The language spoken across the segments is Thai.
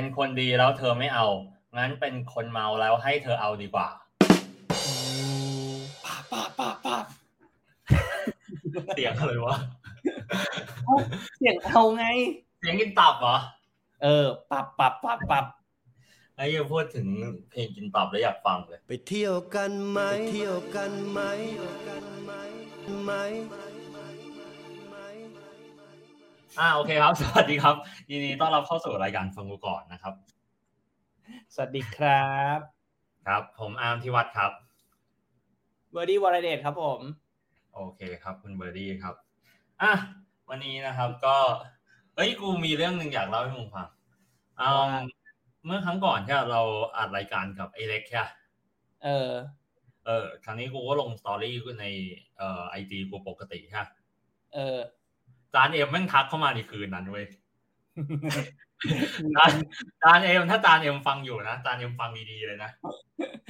เป็นคนดีแล้วเธอไม่เอา งั้นเป็นคนเมาแล้วให้เธอเอาดีกว่าปาปาปาปาเสียงอะไรวะ เสียงเอาไง เสียงกินตับเหรอ เออ ปับปับปับปับไอ้ยังพูดถึงเพลงกินตับแล้วอยากฟังเลย ไปเที่ยวกันไหม เที่ยวกันไหมไหม อ่าโอเคครับ สวัสดีครับ ยินดีต้อนรับเข้าสู่รายการฟังกูก่อนนะครับ สวัสดีครับ ครับ ผมอาร์มทิวัฒน์ครับเบอร์ดี้วอร์เดตครับผม โอเคครับ คุณเบอร์ดี้ครับอะวันนี้นะครับก็เฮ้ยกูมีเรื่องหนึ่งอยากเล่าให้มึงฟังเอาว่าเมื่อครั้งก่อนที่เราอัดรายการกับไอเล็กใช่ปะเออ เออครั้งนี้กูก็ลง storyในเอ่อ IG กูปกติใช่ปะเออ จานเอ็มแม่งทักเข้ามาในคืนนั้นเว้ยจานจานเอ็มถ้าจานเอ็มฟังอยู่นะจานเอ็มฟังดีๆเลยนะ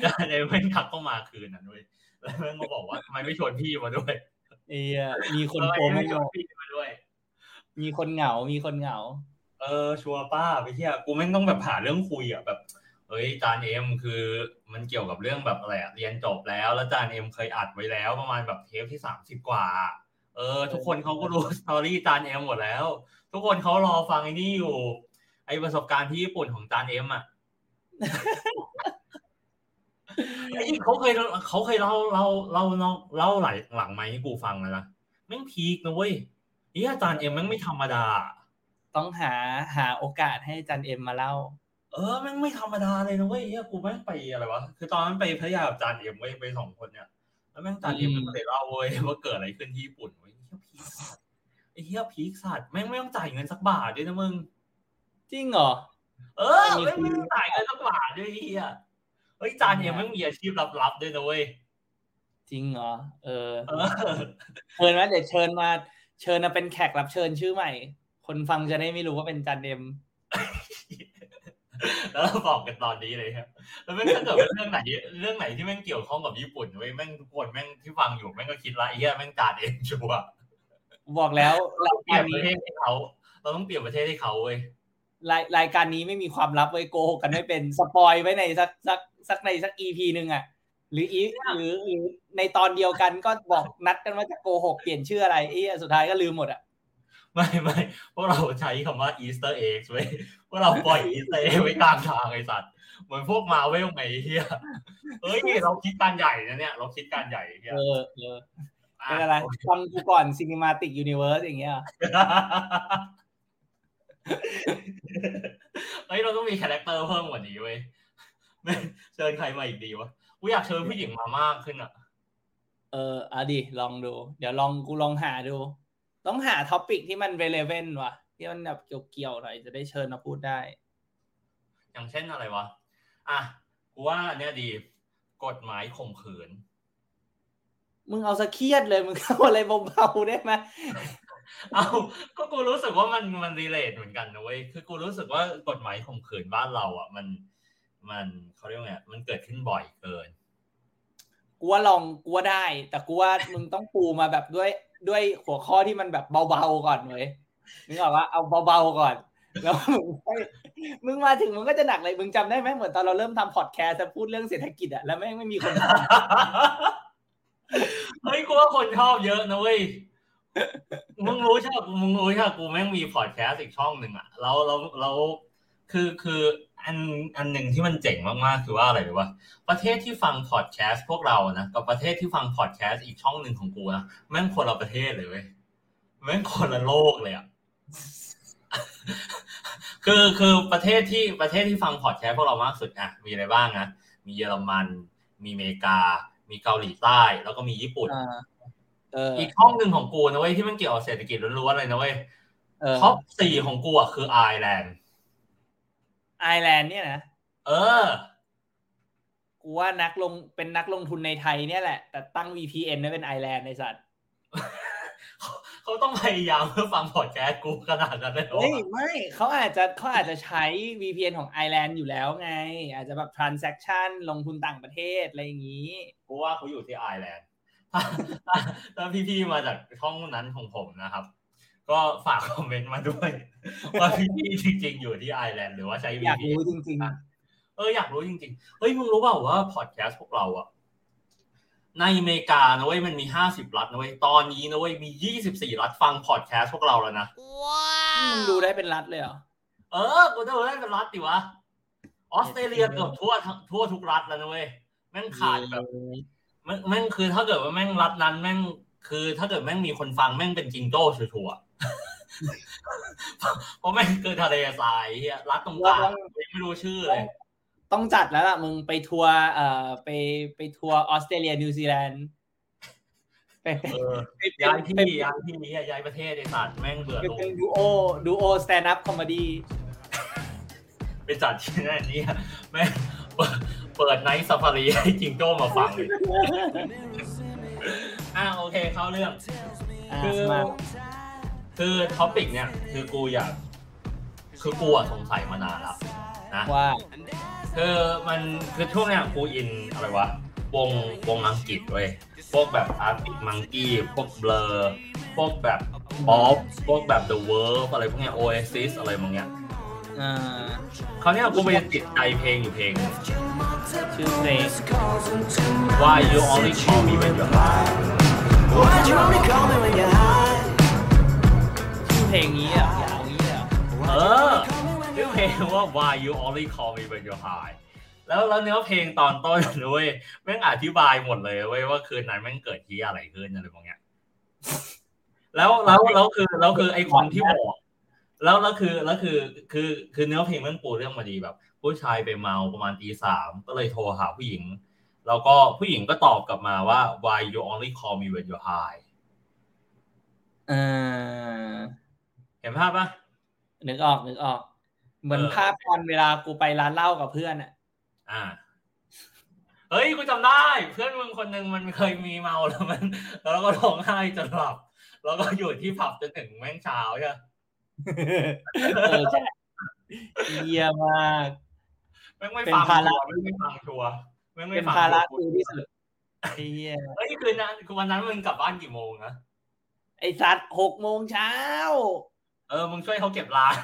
จานเอ็มแม่งทักเข้ามาคืนนั้นเว้ยแล้วแม่งมาบอกว่าทำไมไม่ชวนพี่มาด้วย เหี้ยมีคนทำไมโปรโมไม่ชวนทพี่มาด้วย มีคนเหงา มีคนเหงา เออ ชัวร์ป้าไปเที่ยกูแม่งต้องแบบหาเรื่องคุยอะแบบเอ้ยจานเอ็มคือมันเกี่ยวกับเรื่องแบบอะไรอะเรียนจบแล้ว แล้วจานเอ็มเคยอัดไว้แล้วประมาณแบบเทปที่สามสิบกว่า เออ ทุกคนเขาก็รู้ story จานเอ็มหมดแล้ว ทุกคนเขารอฟังไอ้นี่อยู่ ไอประสบการณ์ที่ญี่ปุ่นของจานเอ็มอะไอ้เขาเคยเขาเคยเล่าเล่าเล่าเล่าเล่าหลายหลังไหมให้กูฟังแล้วนะแม่ง peak นะเว้ยไอ้อาจารย์เอ็มแม่งไม่ธรรมดา ต้องหาหาโอกาสให้จานเอ็มมาเล่า เออแม่งไม่ธรรมดาเลยนะเว้ยเหี้ยกูแม่งไปอะไรวะคือตอนนั้นไปพัทยากับจานเอ็มเว้ยไปสองคนเนี่ย แล้วแม่งจานเอ็มอืมมันก็เลยเล่าเว้ยว่าเกิดอะไรขึ้นที่ญี่ปุ่นเว้ยเหี้ย peak สัตว์ไอ้เหี้ย peak สัตว์แม่งไม่ต้องจ่ายเงินสักบาทด้วยนะมึง จริงเหรอ เออมีแม่งคุไม่ณต้องจ่ายเงินสักบาทด้วยไอ้เหี้ยเฮ้ยจานเอ็มแม่งมีอาชีพลับๆด้วยนะเว้ยจริงเหรอ เออเออเชิญนะเดี๋ยวเชิญมา เชิญมาเป็นแขกรับเชิญชื่อใหม่ คนฟังจะได้ไม่รู้ว่าเป็นจันเอ็ม แล้วเราบอกกันตอนนี้เลยครับ แล้วแม่งถ้าเกิดว่าเรื่องไหนเรื่องไหนที่แม่งเกี่ยวข้องกับญี่ปุ่นเว้ยแม่งทุกคนแม่งที่ฟังอยู่แม่งก็คิดละไอ้เหี้ยแม่งจานเองชัวร์บอกแล้วรายเปลี่กายรนประเทนี้ศให้เขา เราต้องเปลี่ยนประเทศให้เขาเว้ยรายรายการนี้ไม่มีความลับไว้โกหกกันไม่เป็นสปอยไว้ในสักสักสักในสักอีพีหนึ่งอะหรืออีหรือหรือในตอนเดียวกันก็บอกนัดกันว่าจะโกหกเปลี่ยนชื่ออะไรไอ้เหี้ยสุดท้ายก็ลืมหมดอะไม่ไม่พวกเราใช้คำว่า Easter egg เว้ยพ วกเราปล่อย Easter egg ไว้กลางทางไอ้สัตว์เหมือนพวกมาเวลไงไอ้เหี้ยเฮ้ยเราคิดการใหญ่นะเนี่ย เราคิดการใหญ่ไอ้เหี้ยเออเออเป็นอะไรฟังกูก่อน cinematic universe อย่างเงี้ยเหรอเฮ้ยเราต้องมี character เพิ่มกว่านี้เว้ยไม่เชิญใครมาอีกดีวะกูอยากเชิญผู้หญิงมามากขึ้นอะ เออเอาดิลองดู เดี๋ยวลองกูลองหาดู ต้องหา topic ที่มัน relevant ว่ะ ที่มันแบบเกี่ยวๆหน่อยจะได้เชิญมาพูดได้ อย่างเช่นอะไรวะ อะกูว่าอันเนี่ยดี กฎหมายข่มขืน มึงเอาซะเครียดเลยมึงเอาอะไรเบาๆได้ไหมเอาก็กูรู้สึกว่ามันมัน relate เหมือนกันนะเว้ยคือกูรู้สึกว่ากฎหมายข่มขืนบ้านเรา อะ มันมันเขาเรียกว่าไงมันเกิดขึ้นบ่อยเกินกูว่าลองกูว่าได้ แต่กูว่ามึงต้องปูมาแบบด้วยด้วยหัวข้อที่มันแบบเบาๆก่อนเว้ย นึกออกว่าเอาเบาๆก่อน แล้วมึงมาถึงมึงก็จะหนักเลยมึงจำได้ไหมเหมือนตอนเราเริ่มทำพอดแคสต์จะพูดเรื่องเศรษฐกิจอะแล้วแม่งไม่มีคนเฮ้ยกูว่าคนชอบเยอะนะเว้ยมึงรู้ใช่ปะมึงรู้ใช่ปะกูแม่งมีพอดแคสต์อีกช่องหนึ่งอะแล้วแล้วแล้วคือคืออันอันหนึ่งที่มันเจ๋งมากๆคือว่าอะไรรู้ป่ะประเทศที่ฟังพอดแคสต์พวกเรานะกับประเทศที่ฟังพอดแคสต์อีกช่องหนึ่งของกูนะแม่งคนละประเทศเลยเว้ยแม่งคนละโลกเลยอะ คือคือประเทศที่ประเทศที่ฟังพอดแคสต์พวกเรามากสุดอะมีอะไรบ้างนะมีเยอรมัน มีอเมริกา มีเกาหลีใต้ แล้วก็มีญี่ปุ่นำอ่าเอออีกห้องหนึ่งของกูนะเว้ยที่มันเกี่ยวกับเศรษฐกิจล้วนๆเลยนะเว้ยเออ top สี่ของกูอะคือไอร์แลนด์ไอร์แลนด์เนี่ยนะเออ กูว่านักลงเป็นนักลงทุนในไทยเนี่ยแหละ แต่ตั้ง VPN ไว้เป็นไอร์แลนด์ไอ้สัตว์ เขาเขาต้องพยายามเพื่อฟังพอดแคสต์กูขนาดนั้นเลยเหรอเฮ้ยไม่เขาอาจจะเขาอาจจะใช้ VPN ของไอร์แลนด์อยู่แล้วไง อาจจะแบบ transaction ลงทุนต่างประเทศอะไรอย่างนี้กูว่าเขาอยู่ที่ไอร์แลนด์ถ้าถ้าถ้าพี่ๆมาจากช่องนั้นของผมนะครับ ก็ฝาก comment มาด้วย ว่าพี่ๆจริง ๆ อยู่ที่ไอร์แลนด์หรือว่าใช้อยาก VPN รู้จริงเอออยากรู้จริง ๆ เฮ้ยมึงรู้เปล่าว่าพอดแคสต์พวกเราอะ ในอเมริกานะเว้ยมันมีห้าสิบรัฐนะเว้ยตอนนี้นะเว้ยมียี่สิบสี่รัฐฟังพอดแคสต์พวกเราแล้วนะๆมึงดูได้เป็นรัฐเลยเหรอ เออกูจะได้เป็นรัฐดิวะ ออสเตรเลียเกือบทั่วทั้งทั่วทุกรัฐแล้วนะเว้ยแม่งขาดแบบแม่งแม่งคือถ้าเกิดว่าแม่งรัฐนั้นแม่งคือถ้าเกิดแม่งมีคนฟังแม่งเป็นจิงโจ้ชัวร์ๆเพราะแม่งคือทะเลทรายเหี้ยรัฐตรงกลางไม่รู้ชื่อเลย ต้องจัดแล้วล่ะมึงไปทัวร์เอ่อไปไปทัวร์ออสเตรเลียนิวซีแลนด์ไปไปเออไปย้ายที่ไปย้ายที่นี้ย้ายประเทศไอ้สัตว์แม่งเบื่อไปโลกเป็น duo duo stand-up comedy ไปจัดที่นั่นนี่แม่งเปิดเปิด night safari ให้จิงโจ้มาฟังเลยอะโอเคเข้าเรื่องคือมาคือ topic เนี่ย คือกูอยาก คือกูอะสงสัยมานานแล้ว นะว่าคือมันคือช่วงเนี้ยกูอินอะไรวะวงวงอังกฤษเว้ยพวกแบบอาร์ติกมังกี้พวกเบลอพวกแบบป๊อปพวกแบบ The Verve อะไรพวกเนี้ย Oasis อะไรพวกเนี้ยอ่าคราวเนี้ยกูไปติดใจเพลงอยู่เพลงหนึ่งชื่อเพลง Why You Only Call Me When You're High Why'd you only call me when you're high? ชื่อเพลงนี้อะยาวนี้อะเออ ชื่อเพลงว่า Why You Only Call Me When You're High แล้วแล้วเนื้อเพลงตอนต้นนะเว้ยแม่งอธิบายหมดเลยเว้ยว่าคืนนั้นแม่งเกิดที่อะไรขึ้นอะไรพวกเนี้ยแล้วแล้วแล้วคือแล้วคือไอ้คนที่บอกแล้วแล้วคือแล้วคือคือคือเนื้อเพลงมันปูเรื่องมาดีแบบ ผู้ชายไปเมาประมาณตีสามก็เลยโทรหาผู้หญิง แล้วก็ผู้หญิงก็ตอบกลับมาว่า why you only call me when you're high เออเห็นภาพปะนึกออกนึกออก เหมือนเออภาพตอนเวลากูไปร้านเหล้ากับเพื่อนอะ อ่า เฮ้ยกูจำได้ เพื่อนมึงคนหนึ่งมันเคยมีเมาแล้วมัน แล้วก็ร้องไห้จนหลับ แล้วก็อยู่ที่ผับจนถึงแม่งเช้าใช่ปะเออใช่เยี่ยมมากแม่งไม่เป็นฟังภาระชัวร์แม่งไม่ฟังชัวร์แม่งไม่เป็นฟังภาระชัวกูที่สุดไอ้เหี้ยเฮ้ยคืนนั้นคือวันนั้นมึงกลับบ้านกี่โมงนะไอ้สัตว์หกโมงเช้า เออมึงช่วยเขาเก็บร้าน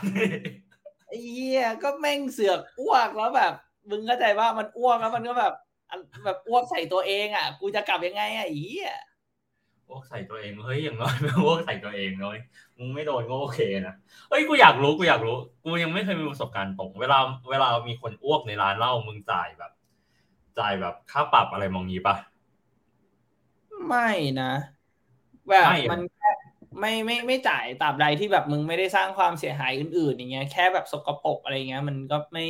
ไอ้เหี้ยก็แม่งเสือกอ้วกแล้วแบบ มึงเข้าใจว่ามันอ้วกแล้วมันก็แบบอันแบบอ้วกใส่ตัวเองอะ กูจะกลับยังไงอะไอ้เหี้ยโอ้ใส่ตัวเองเฮ้ยอย่างน้อยไม่โอ้ใส่ตัวเองเลยมึงไม่โดนก็โอเคนะเฮ้ยกูอยากรู้กูอยากรู้ กูยังไม่เคยมีประสบการณ์ตรง เวลาเวลามีคนอ้วกในร้านเหล้ามึงจ่ายแบบ จ่ายแบบค่าปรับอะไรมองนี้ปะไม่นะ แบบไม่เหรอมันแค่ ไม่ไม่ไม่จ่ายตราบใดที่แบบมึงไม่ได้สร้างความเสียหายอื่นๆอย่างเงี้ยแค่แบบสกปรกอะไรเงี้ย มันก็ไม่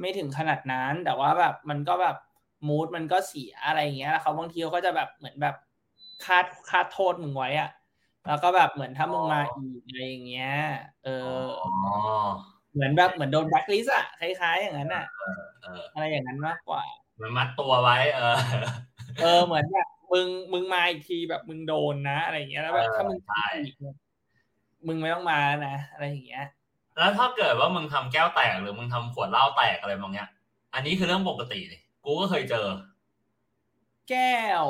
ไม่ถึงขนาดนั้น แต่ว่าแบบมันก็แบบมูดมันก็เสียอะไรเงี้ยแล้วเขาบางทีเขาก็จะแบบเหมือนแบบคาดคาดโทษมึงไว้อะแล้วก็แบบเหมือนถ้ามึงมาอีกอะไรอย่างเงี้ย เอออ๋อเหมือนแบบเหมือนโดนแบล็คลิสอะคล้ายๆ อย่างนั้นอะเอออะไรอย่างนั้นมากกว่ามันมัดตัวไว้ เออ เออเหมือนแบบ มึงมึงมาอีกทีแบบมึงโดนนะ อะไรอย่างเงี้ยแล้วแบบเออถ้ามึงใช่ทำอีกเนี่ยมึงไม่ต้องมาแล้วนะอะไรอย่างเงี้ย แล้วถ้าเกิดว่ามึงทำแก้วแตกหรือมึงทำขวดเหล้าแตกอะไรบางอย่างอันนี้คือเรื่องปกติเลยกูก็เคยเจอ แก้ว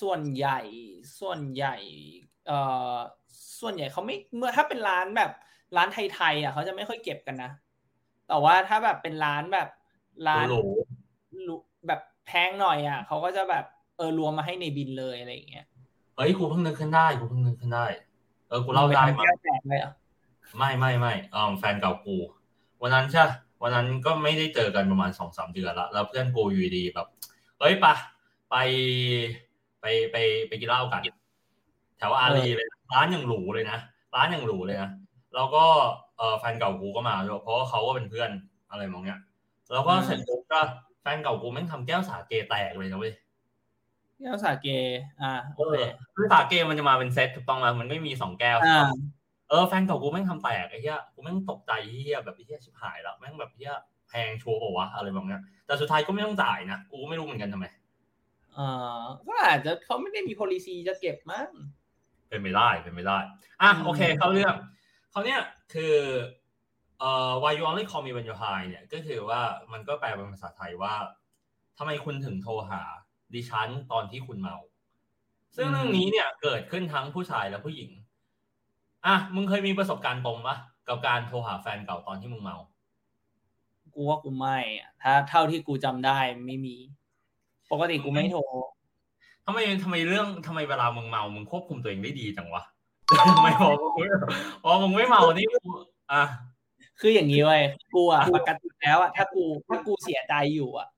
ส่วนใหญ่ ส่วนใหญ่ เอ่อส่วนใหญ่เขาไม่เมื่อถ้าเป็นร้านแบบร้านไทยๆอะเขาจะไม่ค่อยเก็บกันนะแต่ว่าถ้าแบบเป็นร้านแบบร้านหรูลุแบบแพงหน่อยอะเขาก็จะแบบ เออรวมมาให้ในบินเลยอะไรอย่างเงี้ยเฮ้ยกูเพิ่งนึกขึ้นได้กูเพิ่งนึกขึ้นได้ เออกูเล่าได้มึงมาปทำแก้วแตกเลยเหรอไม่ไม่ไม่เออแฟนเก่ากู วันนั้นใช่ปะวันนั้นก็ไม่ได้เจอกันประมาณสองสามเดือนละแล้วเพื่อนกูอยู่ดีแบบเฮ้ยปะไปไปไปไปกินเหล้ากัน แถวอารีเลยนะร้านอย่างหรูเลยนะร้านอย่างหรูเลยนะแล้วก็เออแฟนเก่ากูก็มาด้วยเพราะว่าเขาก็เป็นเพื่อนอะไรมองเนี้ย แล้วก็เสร็จปุ๊บก็แฟนเก่ากูแม่งทำแก้วสาเกแตกเลยนะเว้ย แก้วสาเก อ่าโอเคคือสาเกมันจะมาเป็นเซตถูกต้องไหมมันไม่มีสองแก้วอ่าเออแฟนเก่ากูแม่งทำแตกไอ้เหี้ยกูแม่งตกใจเหี้ยแบบไอ้เหี้ยชิบหายแล้วแม่งแบบเหี้ยแพงชัวร์เปล่าวะอะไรแบบเนี้ยแต่สุดท้ายก็ไม่ต้องจ่ายนะกูก็ไม่รู้เหมือนกันทำไมอ่าก็อาจจะเขาไม่ได้มี policy จะเก็บมั้งเป็นไม่ได้เป็นไม่ได้อะอืมโอเค เข้าเรื่องเขาวเนี้ยคือเอ่อ why you only call me when you're high เนี่ยก็คือว่ามันก็แปลเป็นภาษาไทยว่าทำไมคุณถึงโทรหา ดิฉันตอนที่คุณเมา ซึ่งเรื่องนี้เนี่ยเกิดขึ้นทั้งผู้ชายและผู้หญิง อะมึงเคยมีประสบการณ์ตรงปะกับการโทรหาแฟนเก่าตอนที่มึงเมา กูว่ากูไม่อะถ้าเท่าที่กูจำได้ไม่มี ปกติกูไม่โทรทำไมทำไมเรื่องทำไมเวลามึงเมามึงควบคุมตัวเองได้ดีจังวะทำไมพอมึงไม่พอมึงไม่เมานี่กูอะคืออย่างนี้เว้ยกูอะปกติแล้วอะถ้ากูถ้ากูเสียใจอยู่อะอะ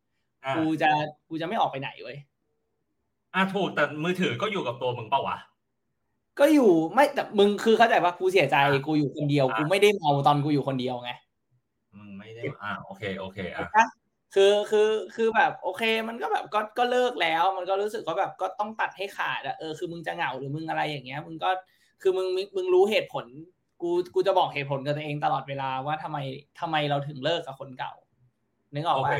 กูจะกูจะไม่ออกไปไหนเว้ยอะถูกแต่มือถือก็อยู่กับตัวมึงเปล่าวะก็อยู่ไม่แต่มึงคือเข้าใจว่ากูเสียใจกูอยู่คนเดียวอะกูไม่ได้เมาตอนกูอยู่คนเดียวไงมึงไม่ได้อะโอเคโอเคอะคือคือคือแบบโอเค มันก็แบบก็ก็เลิกแล้ว มันก็รู้สึกว่าแบบก็ต้องตัดให้ขาดอะเออคือมึงจะเหงาหรือมึงอะไรอย่างเงี้ย มึงก็คือมึงมึงมึงรู้เหตุผล กูกูจะบอกเหตุผลกับตัวเองตลอดเวลาว่าทำไมทำไมเราถึงเลิกกับคนเก่านึกออกโอปะเค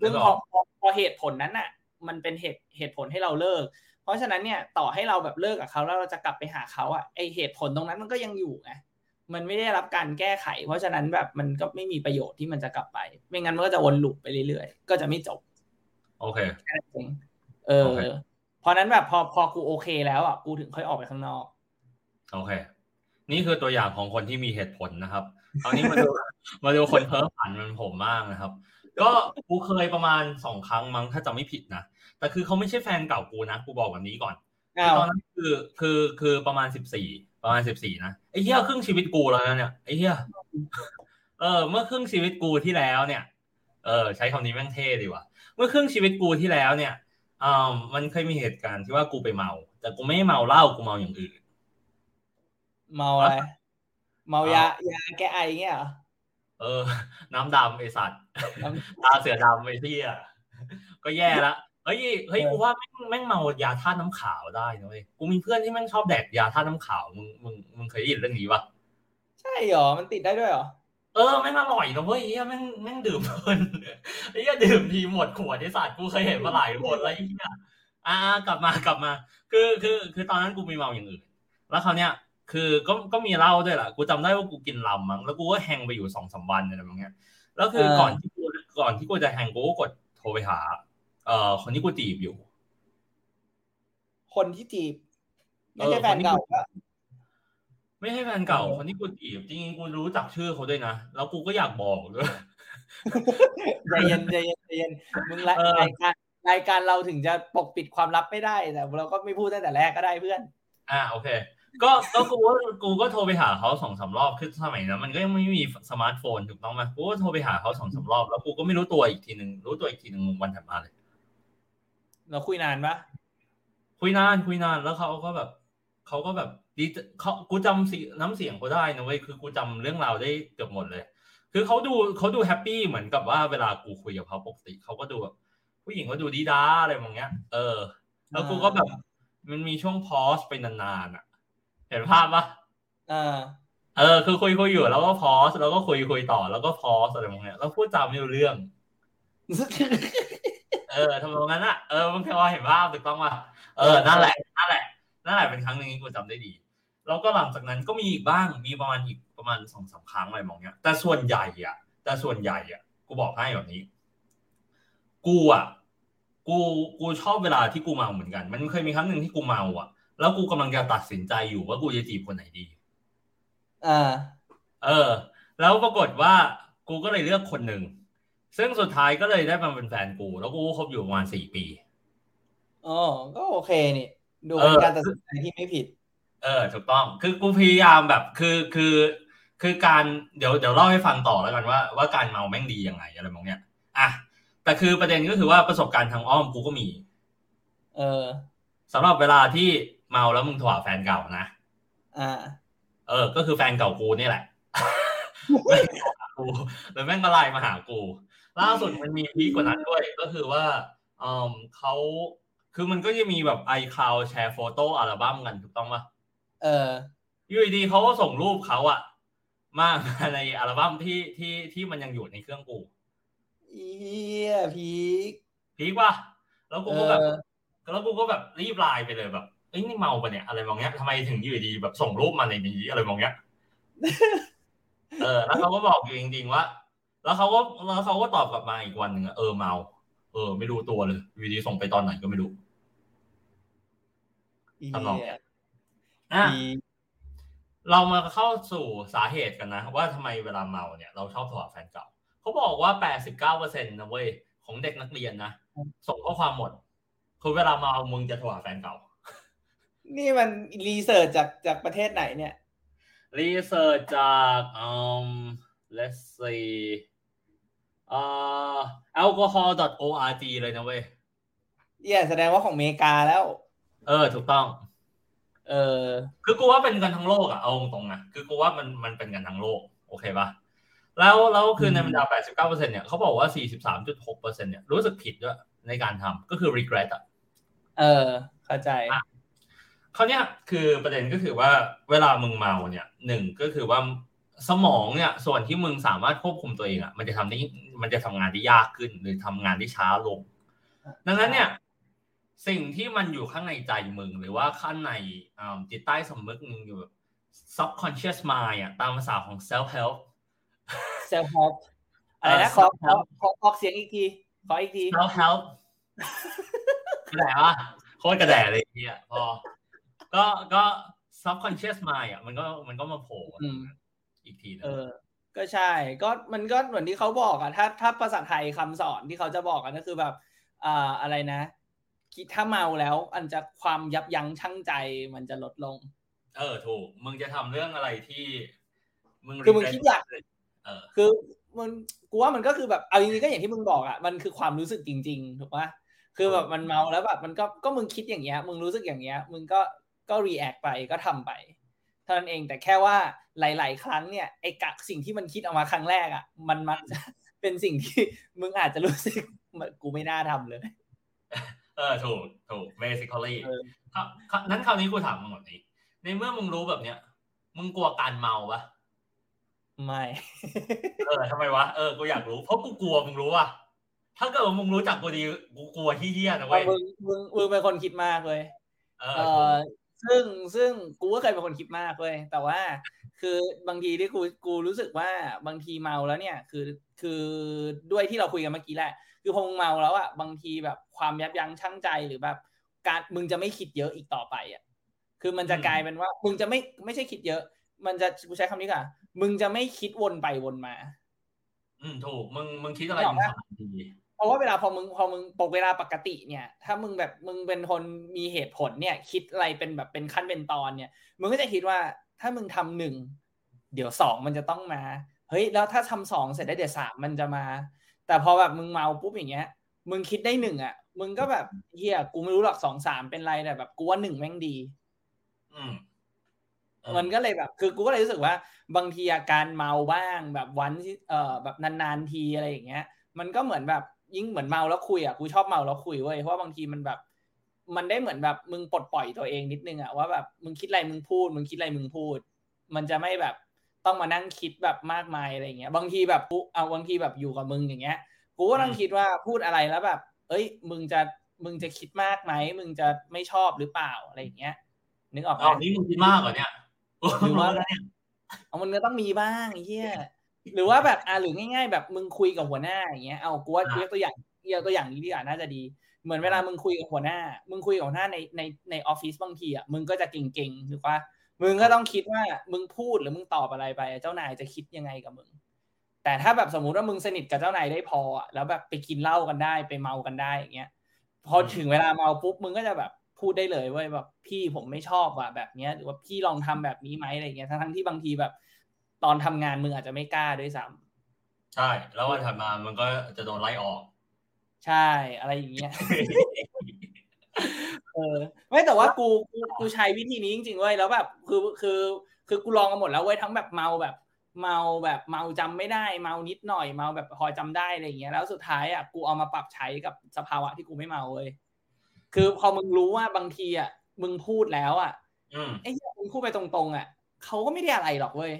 ซึ่งนึกพอออกพอพอเหตุผลนั้นน่ะ มันเป็นเหตุเหตุผลให้เราเลิก เพราะฉะนั้นเนี่ยต่อให้เราแบบเลิกกับเขาแล้วเราจะกลับไปหาเขาอะไอเหตุผลตรงนั้นมันก็ยังอยู่ไงมันไม่ได้รับการแก้ไข เพราะฉะนั้นแบบมันก็ไม่มีประโยชน์ที่มันจะกลับไป ไม่งั้นมันก็จะวนลูปไปเรื่อยๆ ก็จะไม่จบ โอเคแค่นั้นเองเออโอเคเพราะนั้นแบบพอพอกูโอเคแล้วอะกูถึงค่อยออกไปข้างนอก โอเค นี่คือตัวอย่างของคนที่มีเหตุผลนะครับคราวนี้มาดูมาดูคนเพ้อฝันเหมันผมมากนะครับ ก็กูเคยประมาณสองครั้งมั้งถ้าจำไม่ผิดนะแต่คือเขาไม่ใช่แฟนเก่ากูนะกูบอกแบบนี้ก่อนอ้าวตอนนั้นคือคือคือประมาณสิบสี่ประมาณสิบสี่นะไอ้เหี้ยครึ่งชีวิตกูแล้วนะเนี่ยไอ้เหี้ยเออ เมื่อครึ่งชีวิตกูที่แล้วเนี่ย เออ ใช้คำนี้แม่งเท่ดีว่ะเมื่อครึ่งชีวิตกูที่แล้วเนี่ยอ่ามันเคยมีเหตุการณ์ที่ว่ากูไปเมา แต่กูไม่ได้เมาเหล้ากูเมาอย่างอื่น เมาอะไร เมายายาแก้ไอเงี้ยเหรอ เออ น้ำดำไอสัตว์น้ตาเสือดำไอ้ที่อะก็แย่ละเฮ้ยเฮ้ยเออกูว่าแม่งแม่งเมายาธาตุน้ำขาวได้นะเว้ยกูมีเพื่อนที่แม่งชอบแดกยาธาตุน้ำขาวมึงมึงมึงเคยได้ยินเรื่องนี้ปะใช่เหรอมันติดได้ด้วยเหรอเออแม่งอร่อยนะเว้ยเฮียแม่งแม่งดื่มเพลินไอ้เฮียดื่มทีหมดขวดไอ้สัตว์กูเคยเห็นมาหลายคนแล้วไอ้เฮียอ่ากลับมากลับมา คือคือคือตอนนั้นกูมีเมาอย่างอื่น แล้วคราวเนี้ย คือก็ก็มีเหล้าด้วยแหละกูจำได้ว่ากูกินลำมั้งแล้วกูก็แฮงไปอยู่สองสามวันอะไรแบบเนี้ยแล้วคือเออก่อนที่กูก่อนที่กูจะแฮงกูก็กดโทรไปหา เอ่อคนที่กูจีบอยู่ คนที่จีบไม่ใช่เออแฟนเก่าคนที่ก็ไม่ใช่แฟนเก่าเออคนที่กูจีบจริงๆกูรู้จักชื่อเขาด้วยนะแล้วกูก็อยากบอกด้วยใจเย็นใจเย็นใจเย็นมึงรายเออรายการรายการเราถึงจะปกปิดความลับไม่ได้แต่เราก็ไม่พูดตั้งแต่แรกก็ได้เพื่อน อ่าโอเค ก็ก็กูว่ากูก็โทรไปหาเขาสองสามรอบคือสมัยนั้นมันก็ยังไม่มีสมาร์ทโฟนถูกต้องไหมกูก็โทรไปหาเขาสองสามรอบแล้วกูก็ไม่รู้ตัวอีกทีหนึ่งรู้ตัวอีกทีหนึ่งวันถัดมาเลย เราคุยนานปะคุยนานคุยนานแล้วเขาก็แบบเขาก็แบบดีเขากูจำเสียน้ำเสียงเขาได้นะเว้ยคือกูจำเรื่องราวได้เกือบหมดเลย คือเขาดูเขาดูแฮปปี้เหมือนกับว่าเวลากูคุยกับเขาปกติเขาก็ดูแบบผู้หญิงก็ดูดีด้าอะไรแบบเงี้ย เออ แล้วกูก็แบบ มันมีช่วงพอสไปนานๆอะ เห็นภาพปะเออ เออ คือคุยคุยอยู่แล้วก็พอสแล้วก็คุยคุยต่อแล้วก็พอสอะไรแบบเนี้ยแล้วพูดจาไม่รู้เรื่อง เออทำนองนั้นอะเออมึงแค่ว่าเห็นภาพถูกต้องป่ะเออนั่นแหละนั่นแหละนั่นแหละเป็นครั้งหนึ่งที่กูจำได้ดี แล้วก็หลังจากนั้นก็มีอีกบ้างมีประมาณอีกประมาณสองสามครั้งอะไรมองเนี้ย แต่ส่วนใหญ่อะ แต่ส่วนใหญ่อะกูบอกให้แบบนี้ กูอะ กูกูชอบเวลาที่กูเมาเหมือนกัน มันเคยมีครั้งหนึ่งที่กูเมาอะ แล้วกูกำลังจะตัดสินใจอยู่ว่ากูจะจีบคนไหนดีอ่าเออ แล้วปรากฏว่ากูก็เลยเลือกคนหนึ่ง ซึ่งสุดท้ายก็เลยได้มาเป็นแฟนกู แล้วกูก็คบอยู่ประมาณสี่ปีอ๋อก็โอเคนี่ดูเอเป็นอการตัดสินใจที่ไม่ผิด เออ ถูกต้อง คือกูพยายามแบบคือคือคือการเดี๋ยวเดี๋ยวเล่าให้ฟังต่อแล้วกันว่าว่าการเมาแม่งดียังไงอะไรมองเนี้ยอะแต่คือประเด็นก็คือว่าประสบการณ์ทางอ้อมกูก็มี เออสำหรับเวลาที่ เมาแล้วมึงโทรหาแฟนเก่านะอ่าเออ ก็คือแฟนเก่ากูนี่แหละแม่งโทรหากูแล้วแม่งก็ไลน์มาหากู ล่าสุดมันมี peak กว่านั้นด้วย ก็คือว่าเออเขาคือมันก็จะมีแบบ iCloud share photo album กันถูกต้องปะเอออยู่ดีๆเขาก็ส่งรูปเขาอะมาในอัลบั้มที่ที่ที่มันยังอยู่ในเครื่องกูเหี้ย peak peak ป่ะแล้วกูเอก็แบบอแล้วกูก็แบบรีบไลน์ไปเลยแบบ เอ้ยนี่เมาปะเนี่ยอะไรมองเงี้ยทำไมถึงอยู่ดีๆแบบส่งรูปมาในนี้อะไรมองเงี้ยเออ แล้วเขาก็บอกอยู่จริงๆว่า แล้วเขาก็แล้วเขาก็ตอบกลับมาอีกวันหนึ่งอะเออเมา เออ ไม่รู้ตัวเลยอยู่ดีส่งไปตอนไหนก็ไม่รู้เอีทำนองยอะพีคเรามาเข้าสู่สาเหตุกันนะว่าทำไมเวลาเมาเนี่ย เราชอบโทรหาแฟนเก่าเขาบอกว่าแปดสิบเก้าเปอร์เซ็นต์นะเว้ยของเด็กนักเรียนนะส่งข้อความหมดคือเวลาเมามึงจะโทรหาแฟนเก่า นี่มันรีเสิร์ชจากจากประเทศไหนเนี่ย รีเสิร์ชจากอืม let's see เอ่อ alcohol.org เลยนะเว้ยเนี่ยแสดงว่าของอเมริกาแล้ว เออ ถูกต้อง เออ คือกูว่าเป็นกันทั้งโลกอะเอาตรงๆนะคือกูว่ามันมันเป็นกันทั้งโลก โอเคปะแล้วแล้วคือในบรรดา 89%เนี่ยเขาบอกว่า 43.6%เนี่ยรู้สึกผิดด้วยในการทำก็คือ regret อะเออ เข้าใจ คราวเนี้ยคือประเด็นก็คือว่าเวลามึงเมาเนี่ยหนึ่งก็คือว่าสมองเนี่ยส่วนที่มึงสามารถควบคุมตัวเองอะมันจะทำได้มันจะทำงานได้ยากขึ้น หรือทำงานได้ช้าลง ดังนั้นเนี่ยสิ่งที่มันอยู่ข้างในใจมึง หรือว่าข้างในอ่าจิตใต้สำนึกมึงอยู่แบบ subconscious mind อะตามภาษาของ self help self help อะไรนะเออขอ self help ขอขอเสียงอีกทีขออีกที self help กระแดะวะโคตรกระแดะเลยทีอะพอ ก็ก็ subconscious mind อะมันก็มันก็มาโผล่อืมอีกทีนึงเออก็ใช่ ก็มันก็เหมือนที่เขาบอกอะถ้าถ้าภาษาไทยคำสอนที่เขาจะบอกกันก็คือแบบอ่าอะไรนะ คิดถ้าเมาแล้ว อันจะความยับยั้งชั่งใจมันจะลดลง เออถูก มึงจะทำเรื่องอะไรที่ มึงคือมึง regret คิดอยากเออคือมันกูว่ามันก็คือแบบเอาจริงๆก็อย่างที่มึงบอกอะมันคือความรู้สึกจริง ๆ ถูกปะคือแบบมันเมาแล้วแบบมันก็ก็มึงคิดอย่างเงี้ย มึงรู้สึกอย่างเงี้ย มึงก็ ก็รีแอคไปก็ทำไปเท่านั้นเองแต่แค่ว่าหลาย ๆ ครั้งเนี่ยไอ้กะสิ่งที่มันคิดออกมาครั้งแรกอะมันมันจะเป็นสิ่งที่มึงอาจจะรู้สึกมันกูไม่น่าทำเลย เออถูกถูก basically เออครับครับนั้นคราวนี้กูถามมึงหมดนี้ ในเมื่อมึงรู้แบบเนี้ย มึงกลัวการเมาปะไม่เออทำไมวะเออกูอยากรู้เพราะกูกลัวมึงรู้อะถ้าเกิดว่ามึงรู้จักกูดีกูกลัวที่เฮี้ยนะเอาเว้ยมึงมึงมึงเป็นคนคิดมากเลย เอเอออ ซึ่งซึ่งกูก็เคยเป็นคนคิดมากเว้ยแต่ว่า คือบางทีที่กูกูรู้สึกว่าบางทีเมาแล้วเนี่ย คือคือด้วยที่เราคุยกันเมื่อกี้แหละ คือพอมึงเมาแล้วอะบางทีแบบความยับยั้งชั่งใจหรือแบบ การมึงจะไม่คิดเยอะอีกต่อไปอะคือมันจะกลายเป็นว่า มึงจะไม่ไม่ใช่คิดเยอะ มันจะกูใช้คำนี้ก่ะมึงจะไม่คิดวนไปวนมา อืมถูกมึงมึงคิดอะไรนึกอมึอกงปะทำดี เพราะว่าเวลาพอมึงพอมึงปกเวลาปกติเนี่ย ถ้ามึงแบบมึงเป็นคนมีเหตุผลเนี่ย คิดอะไรเป็นแบบเป็นขั้นเป็นตอนเนี่ย มึงก็จะคิดว่าถ้ามึงทำหนึ่งเดี๋ยวสองมันจะต้องมา เฮ้ยแล้วถ้าทำสองเสร็จได้เดี๋ยวสามมันจะมา แต่พอแบบมึงเมาปุ๊บอย่างเงี้ย มึงคิดได้หนึ่งอะ มึงก็แบบเฮียกูไม่รู้หรอกสองสามเป็นไรแต่แบบกูว่าหนึ่งแม่งดี อืมเออมันก็เลยแบบ คือกูก็เลยรู้สึกว่า บางทีอาการเมาบ้างแบบวันที่เอ่อแบบนานๆทีอะไรอย่างเงี้ย มันก็เหมือนแบบ ยิ่งเหมือนเมาแล้วคุยอะกูชอบเมาแล้วคุยเว้ยเพราะว่าบางทีมันแบบ มันได้เหมือนแบบมึงปลดปล่อยตัวเองนิดนึงอะว่าแบบมึงคิดอะไรมึงพูด มึงคิดอะไรมึงพูด มันจะไม่แบบต้องมานั่งคิดแบบมากมายอะไรอย่างเงี้ย บางทีแบบกูเอาบางทีแบบอยู่กับมึงอย่างเงี้ย กูก็ต้องคิดว่าพูดอะไรแล้วแบบ เอ้ย มึงจะมึงจะคิดมากไหมมึงจะไม่ชอบหรือเปล่าอะไรอย่างเงี้ย นึกออกไหมเอานี่มึงคิดมากเหรอเนี่ยหรือว่ารู้แล้วเนี่ยเอามันก็ต้องมีบ้างไอ้เหี้ย หรือว่าแบบอ่าหรือง่าย ๆ แบบมึงคุยกับหัวหน้าอย่างเงี้ยเอากูว่ากูยกตัวอย่างยกตัวอย่างนี้ดีกว่าน่าจะดี เหมือนเวลามึงคุยกับหัวหน้า มึงคุยกับหัวหน้าในในในออฟฟิศบางทีอะมึงก็จะเก่งๆหรือว่ามึงก็ต้องคิดว่ามึงพูดหรือมึงตอบอะไรไป เจ้านายจะคิดยังไงกับมึง แต่ถ้าแบบสมมุติว่ามึงสนิทกับเจ้านายได้พออะแล้วแบบไปกินเหล้ากันได้ไปเมากันได้อย่างเงี้ยพอถึงเวลาเมาปุ๊บมึงก็จะแบบพูดได้เลยเว้ยแบบพี่ผมไม่ชอบว่ะแบบเนี้ยหรือว่าพี่ลองทำแบบนี้ไหมอะไรเงี้ยทั้งๆที่บางทีแบบ ตอนทำงานมึงอาจจะไม่กล้าด้วยซ้ำใช่ แล้ววันถัดมามันก็จะโดนไล่ออก ใช่อะไรอย่างเงี้ยเออไม่แต่ว่ากูกูกูใช้วิธีนี้จริงๆเว้ยแล้วแบบคือคือคือกูลองกันหมดแล้วเว้ยทั้งแบบเมาแบบเมาแบบเมาจำไม่ได้เมานิดหน่อยเมาแบบพอจำได้อะไรอย่างเงี้ยแล้วสุดท้ายอะกูเอามาปรับใช้กับสภาวะที่กูไม่เมาเว้ยคือพอมึงรู้ว่าบางทีอะมึงพูดแล้วอะอืมไอ้เหี้ยมึงพูดไปตรงๆอะเขาก็ไม่ได้อะไรหรอกเว้ย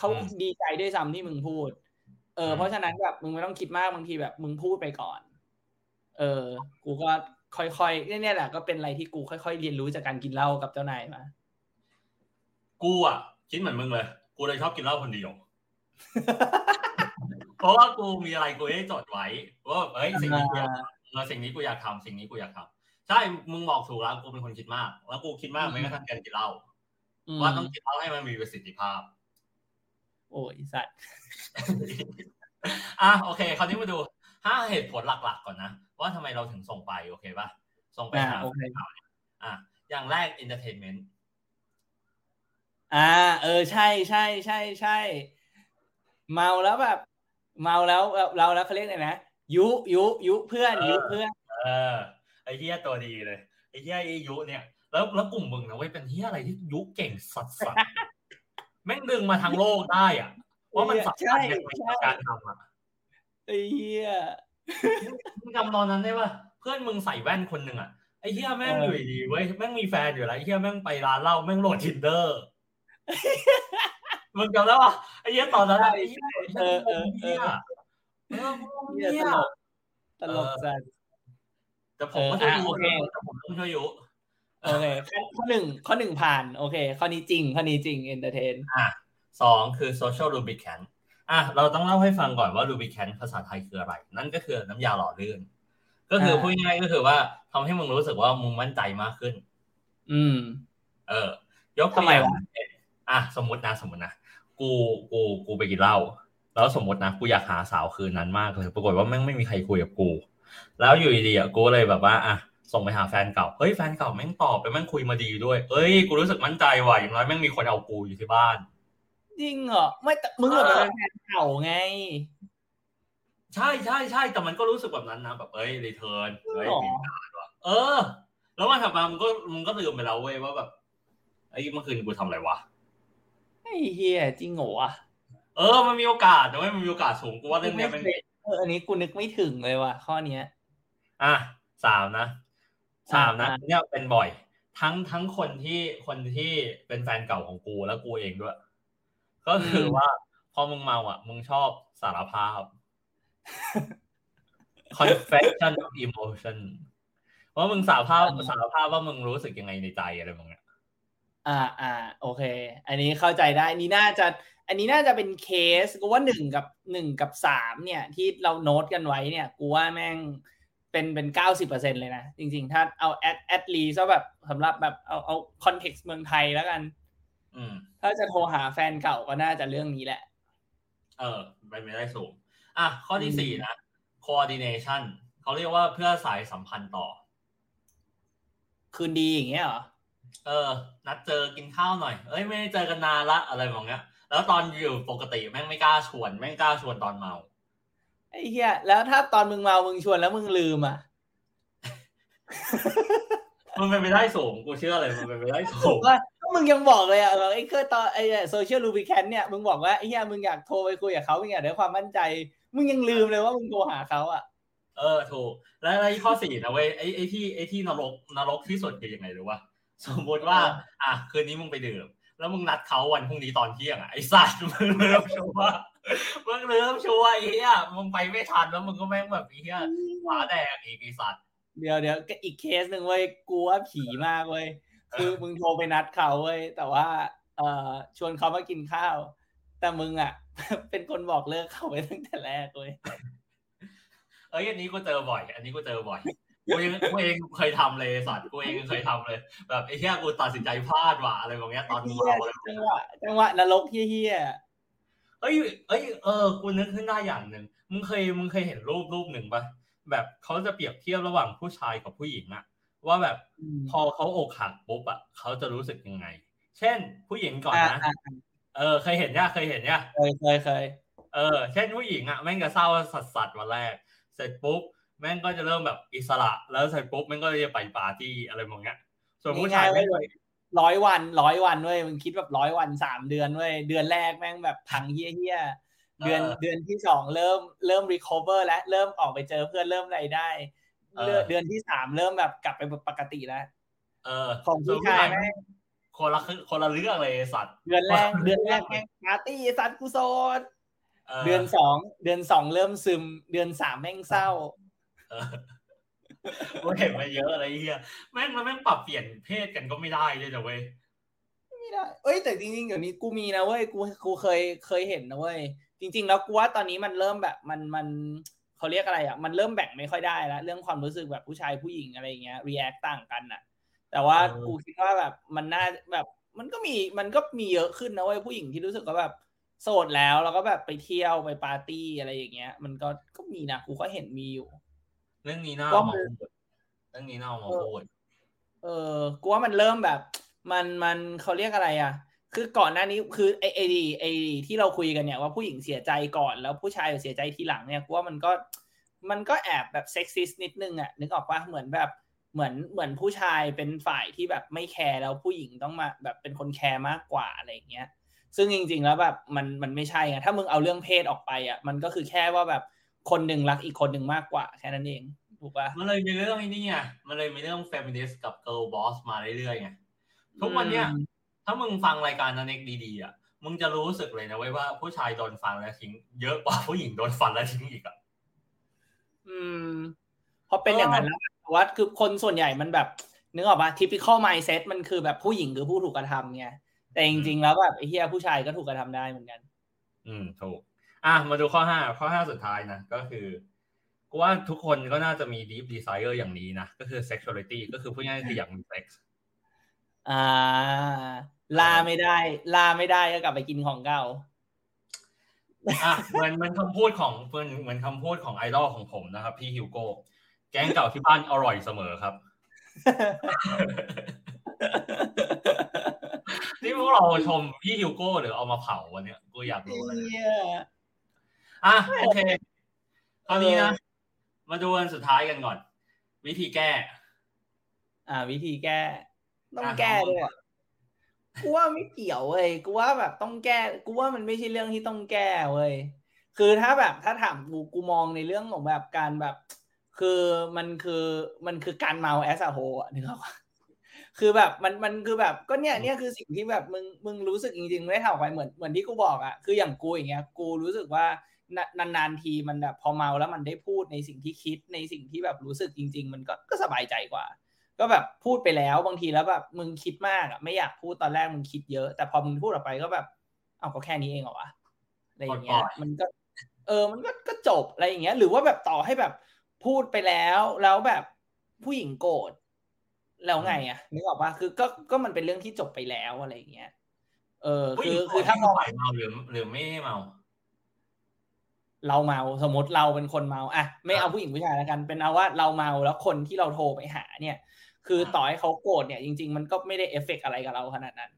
เขาอืมดีใจด้วยซ้ำที่มึงพูด เอออืมเพราะฉะนั้นแบบมึงไม่ต้องคิดมากบางทีแบบ มึงพูดไปก่อน เออ กูก็ค่อยๆเนี่ยเนี่ยแหละก็เป็นอะไรที่กูค่อยๆเรียนรู้จากการกินเหล้ากับเจ้านายมากูอะคิดเหมือนมึงเลย กูเลยชอบกินเหล้าคนเดียว เพราะว่ากูมีอะไรกูได้จดไว้ว่าเอ้ยสิ่งนี้กูอยากทำเออสิ่งนี้กูอยากทำสิ่งนี้กูอยากทำใช่มึงบอกถูกแล้วกูเป็นคนคิดมาก แล้วกูคิดมากอืมไม่กระทั่งการกินเหล้าอืมว่าต้องกินเหล้าให้มันมีประสิทธิภาพ โอ้ยสัตว์อะโอเค คราวนี้มาดูห้าเหตุผลหลักๆก่อนนะ ว่าทำไมเราถึงส่งไปโอเคป่ะส่งไปอ่าหาโอเคข่าวเนี่ยอะอย่างแรก entertainment อ่า เออใช่ใช่ใช่ใช่เมาแล้วแบบ เมาแล้วเราแล้วเขาเรียกไงนะยุยุยุเพื่อนเออยุเพื่อน เออไอ้เหี้ยตัวดีเลยไอ้เหี้ยไอ้ยุเนี่ย แล้วแล้วกลุ่มมึงนะเว้ยเป็นเหี้ยอะไรที่ยุเก่งสัสสัส แม่งดึงมาทั้งโลกได้อะว่ามันสำคัญในการทำอะไอ้เหี้ยมึงจำตอนนั้นได้ป่ะเพื่อนมึงใส่แว่นคนหนึ่งอะไอ้เหี้ยแม่งเออออยู่ดีๆเว้ยแม่งมีแฟนอยู่แล้วไอ้เหี้ยแม่งไปร้านเหล้าแม่งโหลด Tinder มึงจำได้ป่ะไอ้เฮียตอนนั้นอะไอ้เฮียเออเออเอเฮียอเออมึงเหี้ยเฮีตยลกตลกจัดแต่ผมก็ช่วยเอออะยุโอเคแต่ผมต้องช่วยยุ โอเคข้อข้อหนึ่งข้อหนึ่งผ่านโอเค ข้อนี้จริง ข้อนี้จริง entertain อะสองคือ social lubricant อะเราต้องเล่าให้ฟังก่อนว่า lubricant ภาษาไทยคืออะไร นั่นก็คือน้ำยาหล่อลื่น ก็คือพูดง่ายๆก็คือว่าทำให้มึงรู้สึกว่ามึงมั่นใจมากขึ้น อืม เออ ยกตัวทำไมอย่างวะเช่นอะสมมตินะสมมตินะกูกูกูไปกินเหล้าแล้วสมมตินะกูอยากหาสาวคืนนั้นมากเลย ปรากฏว่าแม่งไม่มีใครคุยกับกู แล้วอยู่ดีๆอะกูเลยแบบว่าอะ ส่งไปหาแฟนเก่า เฮ้ยแฟนเก่าแม่งตอบแล้วแม่งคุยมาดีด้วย เอ้ยกูรู้สึกมั่นใจว่ะอย่างน้อยแม่งมีคนเอากูอยู่ที่บ้าน จริงเหรอ ไม่แต่มึงเหรอเออเป็นแฟนเก่าไง ใช่ใช่ใช่แต่มันก็รู้สึกแบบนั้นนะแบบเอ้ยรีเทิร์นเฮ้ยหรอมีงานว่ะเออ แล้ววันถัดมามึงก็มึงก็ลืมไปแล้วเว้ยว่าแบบไอ้ยเมื่อคืนกูทำอะไรวะไอ้เฮียจริงเหรอวะเออ มันมีโอกาสนะเว้ยมันมีโอกาสสูงกูว่าเรื่องเนี้ยมันเอออันนี้กูนึกไม่ถึงเลยว่ะข้อเนี้ย อะสามนะ สามนะอ่าเนี่ยเป็นบ่อย ทั้งทั้งคนที่คนที่เป็นแฟนเก่าของกูแล้วกูเองด้วย ก็คือว่าพอมึงเมาอะ มึงชอบสารภาพ confession of emotion ว่ามึงสารภาพสารภาพว่ามึงรู้สึกยังไงในใจอะไรมึงเนี่ยอ่าอ่า โอเค อันนี้เข้าใจได้อันนี้น่าจะ อันนี้น่าจะเป็นเคสกูว่าหนึ่งกับหนึ่งกับสามเนี่ย ที่เราโน้ตกันไว้เนี่ย กูว่าแม่ง เป็นเป็นเก้าสิบเปอร์เซ็นเลยนะ จริงๆ ถ้าเอา at at least อะแบบสำหรับแบบเอาเอา context เมืองไทยแล้วกันอืมถ้าจะโทรหาแฟนเก่าก็น่าจะเรื่องนี้แหละ เออไปไม่ได้สูง อะ ข้อที่อืมสี่นะ coordination เขาเรียกว่าเพื่อสายสัมพันธ์ต่อ คืนดีอย่างเงี้ยเหรอ เออ นัดเจอกินข้าวหน่อย เอ้ย ไม่ได้เจอกันนานละอะไรแบบเนี้ย แล้วตอนอยู่ปกติแม่งไม่กล้าชวน แม่งกล้าชวนตอนเมา ไอ้เหี้ยแล้วถ้าตอนมึงเมามึงชวนแล้วมึงลืมอะมันเป็นไปได้สูงกูเชื่อเลยมันเป็นไปได้สูงว่าก็มึงยังบอกเลยอะเออไอ้เคยตอนไอ้social lubricant เนี่ยมึงบอกว่าไอ้เหี้ยมึงอยากโทรไปคุยกับเขามึงอยากได้ความมั่นใจ มึงยังลืมเลยว่ามึงโทรหาเขาอะเออถูกแล้วแล้วข้อสี่นะเว้ยไอ้ไอ้ที่ไอ้ที่นรกนรกที่สุดคือยังไงรู้ป่ะสมมติว่า อะคืนนี้มึงไปดื่มแล้วมึงนัดเขาวันพรุ่งนี้ตอนเที่ยงอะไอ้สัตว์มึงเริ่มชัวร์ มึงเริ่มชัวร์ไอ้เหี้ยมึงไปไม่ทันแล้วมึงก็แม่งแบบไอ้เหี้ยมาแดกอีกไอ้สัตว์เดี๋ยวเดี๋ยวก็อีกเคสหนึ่งเว้ยกูว่าผีมากเว้ยคือมึงโทรไปนัดเขาเว้ยแต่ว่า เอ่อชวนเขามากินข้าว แต่มึงอะ เป็นคนบอกเลิกเขาไปตั้งแต่แรกเว้ยเอ้ยอันนี้กูเจอบ่อย อันนี้กูเจอบ่อยกูเองกูเองเคยทำเลยสัตว์กูเองเคยทำเลย แบบไอ้เหี้ยกูตัดสินใจพลาดว่ะอะไรแบบเนี้ยตอนมึงเหี้ยเมาเลยจังหวะจังหวะนรกเฮี้ย เอ้ยเอ้ยเออกูนึกขึ้นได้อย่างหนึ่งมึงเคยมึงเคยเห็นรูปรูปหนึ่งปะแบบเขาจะเปรียบเทียบระหว่างผู้ชายกับผู้หญิงอะว่าแบบๆอืมพอเขาอกหักปุ๊บอะเขาจะรู้สึกยังไง เช่น ผู้หญิงก่อนนะอ่าเออ เคยเห็นเนี่ยเคยเห็นเนี่ยเคยเคยเคยเออ เช่นผู้หญิงอะแม่งจะเศร้าสัสสัสๆวันแรก เสร็จปุ๊บแม่งก็จะเริ่มแบบอิสระ แล้วเสร็จปุ๊บแม่งก็จะไปปาร์ตี้อะไรแบบเนี้ยส่วนผู้ชายง่ายๆแม่งเว้ย ร้อยวันร้อยวันเว้ยมึงคิดแบบร้อยวันสามเดือนเว้ยเดือนแรกแม่งแบบพังเฮี้ยเฮี้ยเดือนเดือนที่สองเริ่มเริ่ม recover แล้วเริ่มออกไปเจอเพื่อนเริ่มอะไรได้ เดือนเดือนที่สามเริ่มแบบกลับไปปกติแล้วเออของผู้ชายแม่งคนละคือคนละเรื่องเลยไอ้สัตว์ เดือนแรกเดือนแรกแม่งปาร์ตี้สัตว์กุศลเออเดือนสองเดือนสองเริ่มซึม เดือนสามแม่งเศร้าเออ กูเห็นมาเยอะอะไรเงี้ยแม่งมันแม่งปรับเปลี่ยนเพศกันก็ไม่ได้เลยนะเว้ยไม่ได้เอ้ยแต่จริงๆเดี๋ยวนี้กูมีนะเว้ยกูกูเคยเคยเห็นนะเว้ยจริง ๆ แล้วกูว่าตอนนี้มันเริ่มแบบมันมันเขาเรียกอะไรอะมันเริ่มแบ่งไม่ค่อยได้แล้วเรื่องความรู้สึกแบบผู้ชายผู้หญิงอะไรอย่างเงี้ย react ต่างกันอะ แต่ว่าเออกูคิดว่าแบบมันน่าแบบมันก็มีมันก็มีเยอะขึ้นนะเว้ยผู้หญิงที่รู้สึกว่าแบบโสดแล้วแล้วก็แบบไปเที่ยวไปปาร์ตี้อะไรอย่างเงี้ย มันก็ก็มีนะกูก็เห็นมีอยู่ เรื่องนี้น่าก็เอามัมานพูดเรื่องนี้น่าเอามาพูดเออกูว่ามันเริ่มแบบ มันมันเขาเรียกอะไรอะ คือก่อนหน้านี้คือไอ้ไอเดียไอ้ที่เราคุยกันเนี่ยว่าผู้หญิงเสียใจก่อนแล้วผู้ชายเสียใจทีหลังเนี่ยกูว่ามันก็มันก็แอบแบบเซ็กซิสนิดนึงอะนึกออกปะเหมือนแบบเหมือนเหมือนผู้ชายเป็นฝ่ายที่แบบไม่แคร์แล้วผู้หญิงต้องมาแบบเป็นคนแคร์มากกว่าอะไรอย่างเงี้ย ซึ่งจริง ๆ แล้วแบบมันมันไม่ใช่ไงถ้ามึงเอาเรื่องเพศออกไปอะมันก็คือแค่ว่าแบบ คนหนึ่งรักอีกคนหนึ่งมากกว่าแค่นั้นเองถูกปะมันเลยมีเรื่องไอ้นี่ไงมันเลยมีเรื่องเฟมินิสต์กับเกิ l ลบอสมาเรื่อยๆไงทุกวันเนี้ยอืมถ้ามึงฟังรายการนันเอกดีๆอะมึงจะรู้สึกเลยนะเว้ยว่าผู้ชายโดนฟันแล้วทิ้ง เยอะกว่าผู้หญิงโดนฟันแล้วทิ้งอีกอะอืมเพราะเป็นอย่างนั้นแล้วแต่ว่าคือคนส่วนใหญ่มันแบบนึกออกปะ typical mindset มันคือแบบผู้หญิงคือผู้ถูกกระทำไงแต่จริงๆแล้วแบบไอ้เฮียผู้ชายก็ถูกกระทำได้เหมือนกัน อืมถูก อะมาดูข้อห้าข้อห้าสุดท้ายนะก็คือกูว่าทุกคนก็น่าจะมี deep desire อย่างนี้นะ ก็คือ sexuality ก็คือพูดง่ายๆคืออยากมีเซ็กซ์อ่าหาไม่ได้หาไม่ได้ก็กลับไปกินของเก่าอะเหมือนเหมือนคำพูดของเหมือนเหมือนคำพูดของไอดอลของผมนะครับ พี่ฮิวโก้แกงเก่าที่บ้านอร่อยเสมอครับนี่พวกเราชมพี่ฮิวโก้หรือเอามาเผาวันเนี้ยกูอยากรู้เลยเหี้ย อะโอเคคราวนี้นะ มาดูอันสุดท้ายกันก่อน วิธีแก้ อ่า วิธีแก้ ต้องอะแก้เอามาด้วยอะกูว่าไม่เกี่ยวเว้ยกูว่าแบบต้องแก้กูว่ามันไม่ใช่เรื่องที่ต้องแก้เว้ยคือถ้าแบบถ้าถามกูกูมองในเรื่องของแบบการแบบ คือมันคือมันคือการเมาแอสโฮอะนึกออกปะ คือแบบมันมันคือแบบก็เนี่ยเนี่ยคือสิ่งที่แบบมึงมึงรู้สึกจริงๆไม่ได้เท่าไปเหมือนเหมือนที่กูบอกอะคืออย่างกูอย่างเงี้ยกูรู้สึกว่านานานๆทีมันแบบพอเมาแล้วมันได้พูดในสิ่งที่คิดในสิ่งที่แบบรู้สึกจริง ๆ มันก็ก็สบายใจกว่า ก็แบบพูดไปแล้วบางทีแล้วแบบมึงคิดมากอะไม่อยากพูดตอนแรกมึงคิดเยอะ แต่พอมึงพูดออกไปก็แบบเอาก็แค่นี้เองเหรอวะอะไรอย่างเงี้ยปล่อยๆมันก็ เออมันก็ก็จบอะไรอย่างเงี้ย หรือว่าแบบต่อให้แบบพูดไปแล้วแล้วแบบผู้หญิงโกรธ แล้วไงอะนึกออกปะคือก็ก็มันเป็นเรื่องที่จบไปแล้วอะไรอย่างเงี้ย เออผู้หคืญิองโกรคือธถ้ามองฝ่ายเมาหรือหรือไม่ได้เมา เราเมาสมมติเราเป็นคนเมาอะไม่เอาผู้หญิงผู้ชายแล้วกัน เป็นเอาว่าเราเมาแล้วคนที่เราโทรไปหา เนี่ย คือต่อให้เขาโกรธเนี่ยจริง ๆ มันก็ไม่ได้เอฟเฟกต์อะไรกับเราขนาดนั้น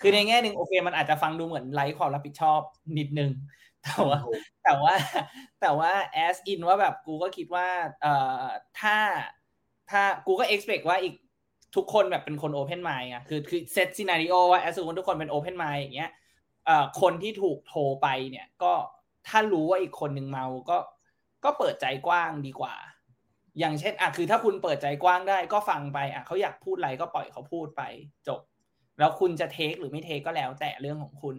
คือในแง่หนึ่งโอเค มันอาจจะฟังดูเหมือนไร้ความรับผิดชอบนิดนึงแต่ว่าแต่ว่าแต่ว่า as in ว่าแบบกูก็คิดว่าเอ่อถ้าถ้ากูก็ expect ว่าอีก ทุกคนแบบเป็นคน open mind อะคือคือเซตซีนารีโอว่า as สมมติทุกคนเป็น open mind อย่างเงี้ยเอ่อคนที่ถูกโทรไปเนี่ยก็ถ้ารู้ว่าอีกคนหนึ่งเมาก็ก็เปิดใจกว้างดีกว่า อย่างเช่นอะคือถ้าคุณเปิดใจกว้างได้ก็ฟังไปอะเขาอยากพูดอะไรก็ปล่อยเขาพูดไปจบ แล้วคุณจะ take หรือไม่ take ก็แล้วแต่เรื่องของคุณ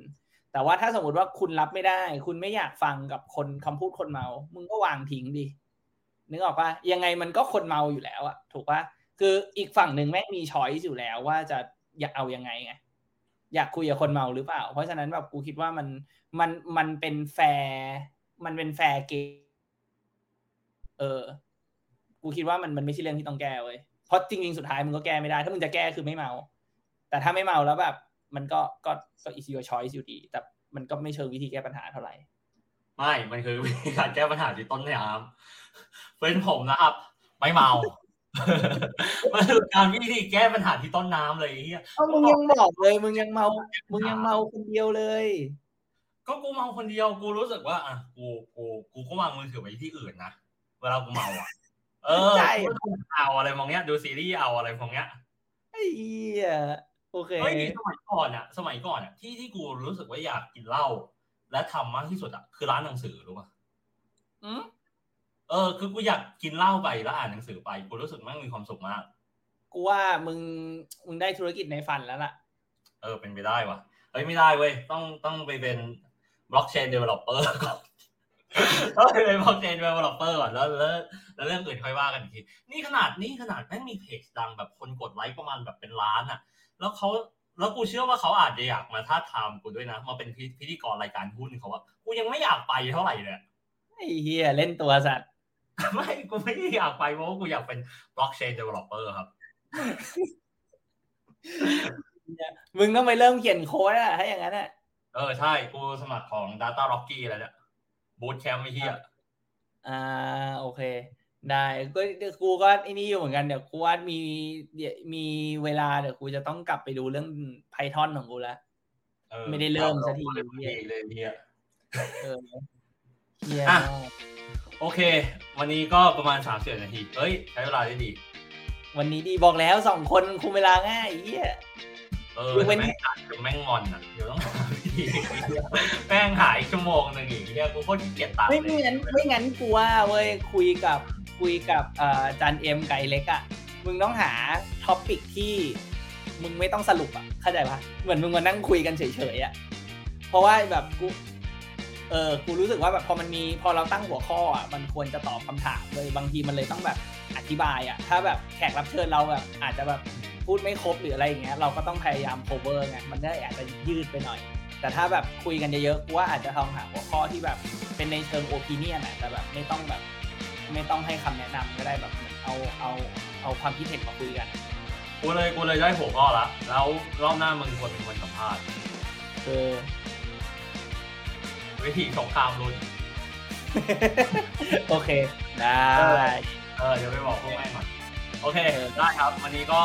แต่ว่าถ้าสมมติว่าคุณรับไม่ได้ คุณไม่อยากฟังกับคนคำพูดคนเมา มึงก็วางทิ้งดินึกออกปะยังไงมันก็คนเมาอยู่แล้วอะถูกปะ คืออีกฝั่งหนึ่งแม่งมี choice อยู่แล้วว่าจะอยากเอายังไงไงอยากคุยกับคนเมาหรือเปล่า เพราะฉะนั้นแบบกูคิดว่ามันมันมันเป็นแฟร์มันเป็น fair game เออ กูคิดว่ามันมันไม่ใช่เรื่องที่ต้องแก้เว้ยเพราะจริงๆสุดท้ายมึงก็แก้ไม่ได้ ถ้ามึงจะแก้คือไม่เมา แต่ถ้าไม่เมาแล้วแบบ มันก็ก็ก็ is your choice อยู่ดี แต่มันก็ไม่เชิงวิธีแก้ปัญหาเท่าไหร่ไม่มันคือวิธีการแก้ปัญหาที่ต้นน้ำเป็นผมนะครับ ไม่เมา มันคือการวิธีแก้ปัญหาที่ต้นน้ำเลยไอ้เฮียเอ้ามึงยังบอกเลย มึงยังเมา มึงยังเมาคนเดียวเลย ก็กูเมาคนเดียวกูรู้สึกว่าอะกูกูกูก็วางมือถือไว้ที่อื่นนะเวลากูเมาอะ เออใช่ กูดูเอาอะไรมองเนี้ยดูซีรีส์เอาอะไรมองเนี้ย ไอ้เหี้ยโอเค เฮ้ยสมัยก่อนอะสมัยก่อนอะที่ที่กูรู้สึกว่าอยากกินเหล้าและทำมากที่สุดอะคือร้านหนังสือรู้ป่ะอืม เออคือกูอยากกินเหล้าไปแล้วอ่านหนังสือไปกูรู้สึกแม่งมีความสุขมาก กูว่ามึงมึงได้ธุรกิจในฝันแล้วล่ะ เออเป็นไปได้ว่ะเฮ้ยไม่ได้เว้ยต้องต้องไปเป็น blockchain developer ก่อนต้องไปเป็น blockchain developer ก่อนแล้วแล้วแล้วเรื่องอื่นค่อยว่ากันอีกทีนี่ขนาดนี่ขนาดแม่งมีเพจดังแบบคนกดไลค์ประมาณแบบเป็นล้านอะ แล้วเขาแล้วกูเชื่อว่าเขาอาจจะอยากมาทาบทามกูด้วยนะมาเป็นพิพิธีกรรายการหุ้นเขาว่ากูยังไม่อยากไปเท่าไหร่เลยไอ้เหี้ยเล่นตัวสัตว์ ไม่กูไม่ได้อยากไปเพราะว่ากูอยากเป็น blockchain developer ครับมึงต้องไปเริ่มเขียนโค้ดอะถ้าอย่างนั้นอะเออใช่กูสมัครของ Data Rocky อะไรเนี่ย bootcamp ไอ้เหี้ยอ่าโอเค ได้ก็กูก็ไอ้นี่อยู่เหมือนกันเดี๋ยวกูว่ามีเดี๋ยวมีเวลาเดี๋ยวกูจะต้องกลับไปดูเรื่อง Python ของกูแล้วออไม่ได้เริ่มสักทีเลยเลยเหี้ยเออเฮียอะมาก โอเค วันนี้ก็ประมาณ3ามสิบนาทีเฮ้ย ใช้เวลาได้ดี วันนี้ดีบอกแล้วสองคนคุมเวลาง่ายไอ้เฮียเออยกเว้นแม่งอ่านจนแม่งงอนอะ เดี๋ยวต้องหาวิธีแม่งหายชั่วโมงหนึ่งอีกเฮียกูโคตรขี้เกียจตัดไม่เลไม่งั้นไม่งั้นกูว่าเว้ยคุยกับคุยกับเอ่ออาจารย์เอ็มไก่เล็กอะมึงต้องหา topic ที่มึงไม่ต้องสรุปอะเข้าใจปะเหมือนมึงมานั่งคุยกันเฉยๆอะเพราะว่าแบบกู เออกูรู้สึกว่าแบบพอมันมีพอเราตั้งหัวข้ออะมันควรจะตอบคำถามเลยบางทีมันเลยต้องแบบอธิบายอะถ้าแบบแขกรับเชิญเราแบบอาจจะแบบพูดไม่ครบหรืออะไรอย่างเงี้ยเราก็ต้องพยายาม cover ไงมันก็อาจจะยืดไปหน่อย แต่ถ้าแบบคุยกันเยอะๆกูว่าอาจจะลองหาหัวข้อที่แบบเป็นในเชิงโอปิเนียนอะแต่แบบไม่ต้องแบบไม่ต้องให้คำแนะนำก็ได้แบบเหมือนเอาเอาเอาความคิดเห็นมาคุยกันกูเลยกูเลยได้หัวข้อละแล้วรอบหน้ามึงควรเป็นคนสัมภาษณ์คือ วิธีสงครามรุ่นโอเค ได้ เออเดี๋ยวไปบอกพวกแม่งก่อนโอเคเออได้ครับ วันนี้ก็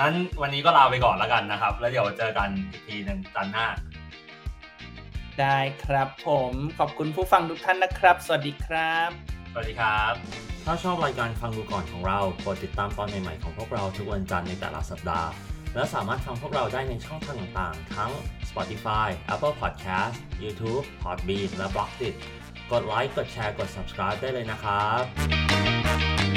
นั้นวันนี้ก็ลาไปก่อนแล้วกันนะครับ แล้วเดี๋ยวเจอกันอีกทีหนึ่งจันทร์หน้า ได้ครับผมขอบคุณผู้ฟังทุกท่านนะครับ สวัสดีครับ สวัสดีครับ ถ้าชอบรายการฟังดูก่อนของเรากดติดตามตอนใหม่ๆของพวกเราทุกวันจันทร์ในแต่ละสัปดาห์ และสามารถฟังพวกเราได้ในช่องทางต่างๆ ทั้ง Spotify, Apple Podcast, YouTube, Podbean และ b l o g d i t กดไลค์ กดแชร์ กด subscribe ได้เลยนะครับ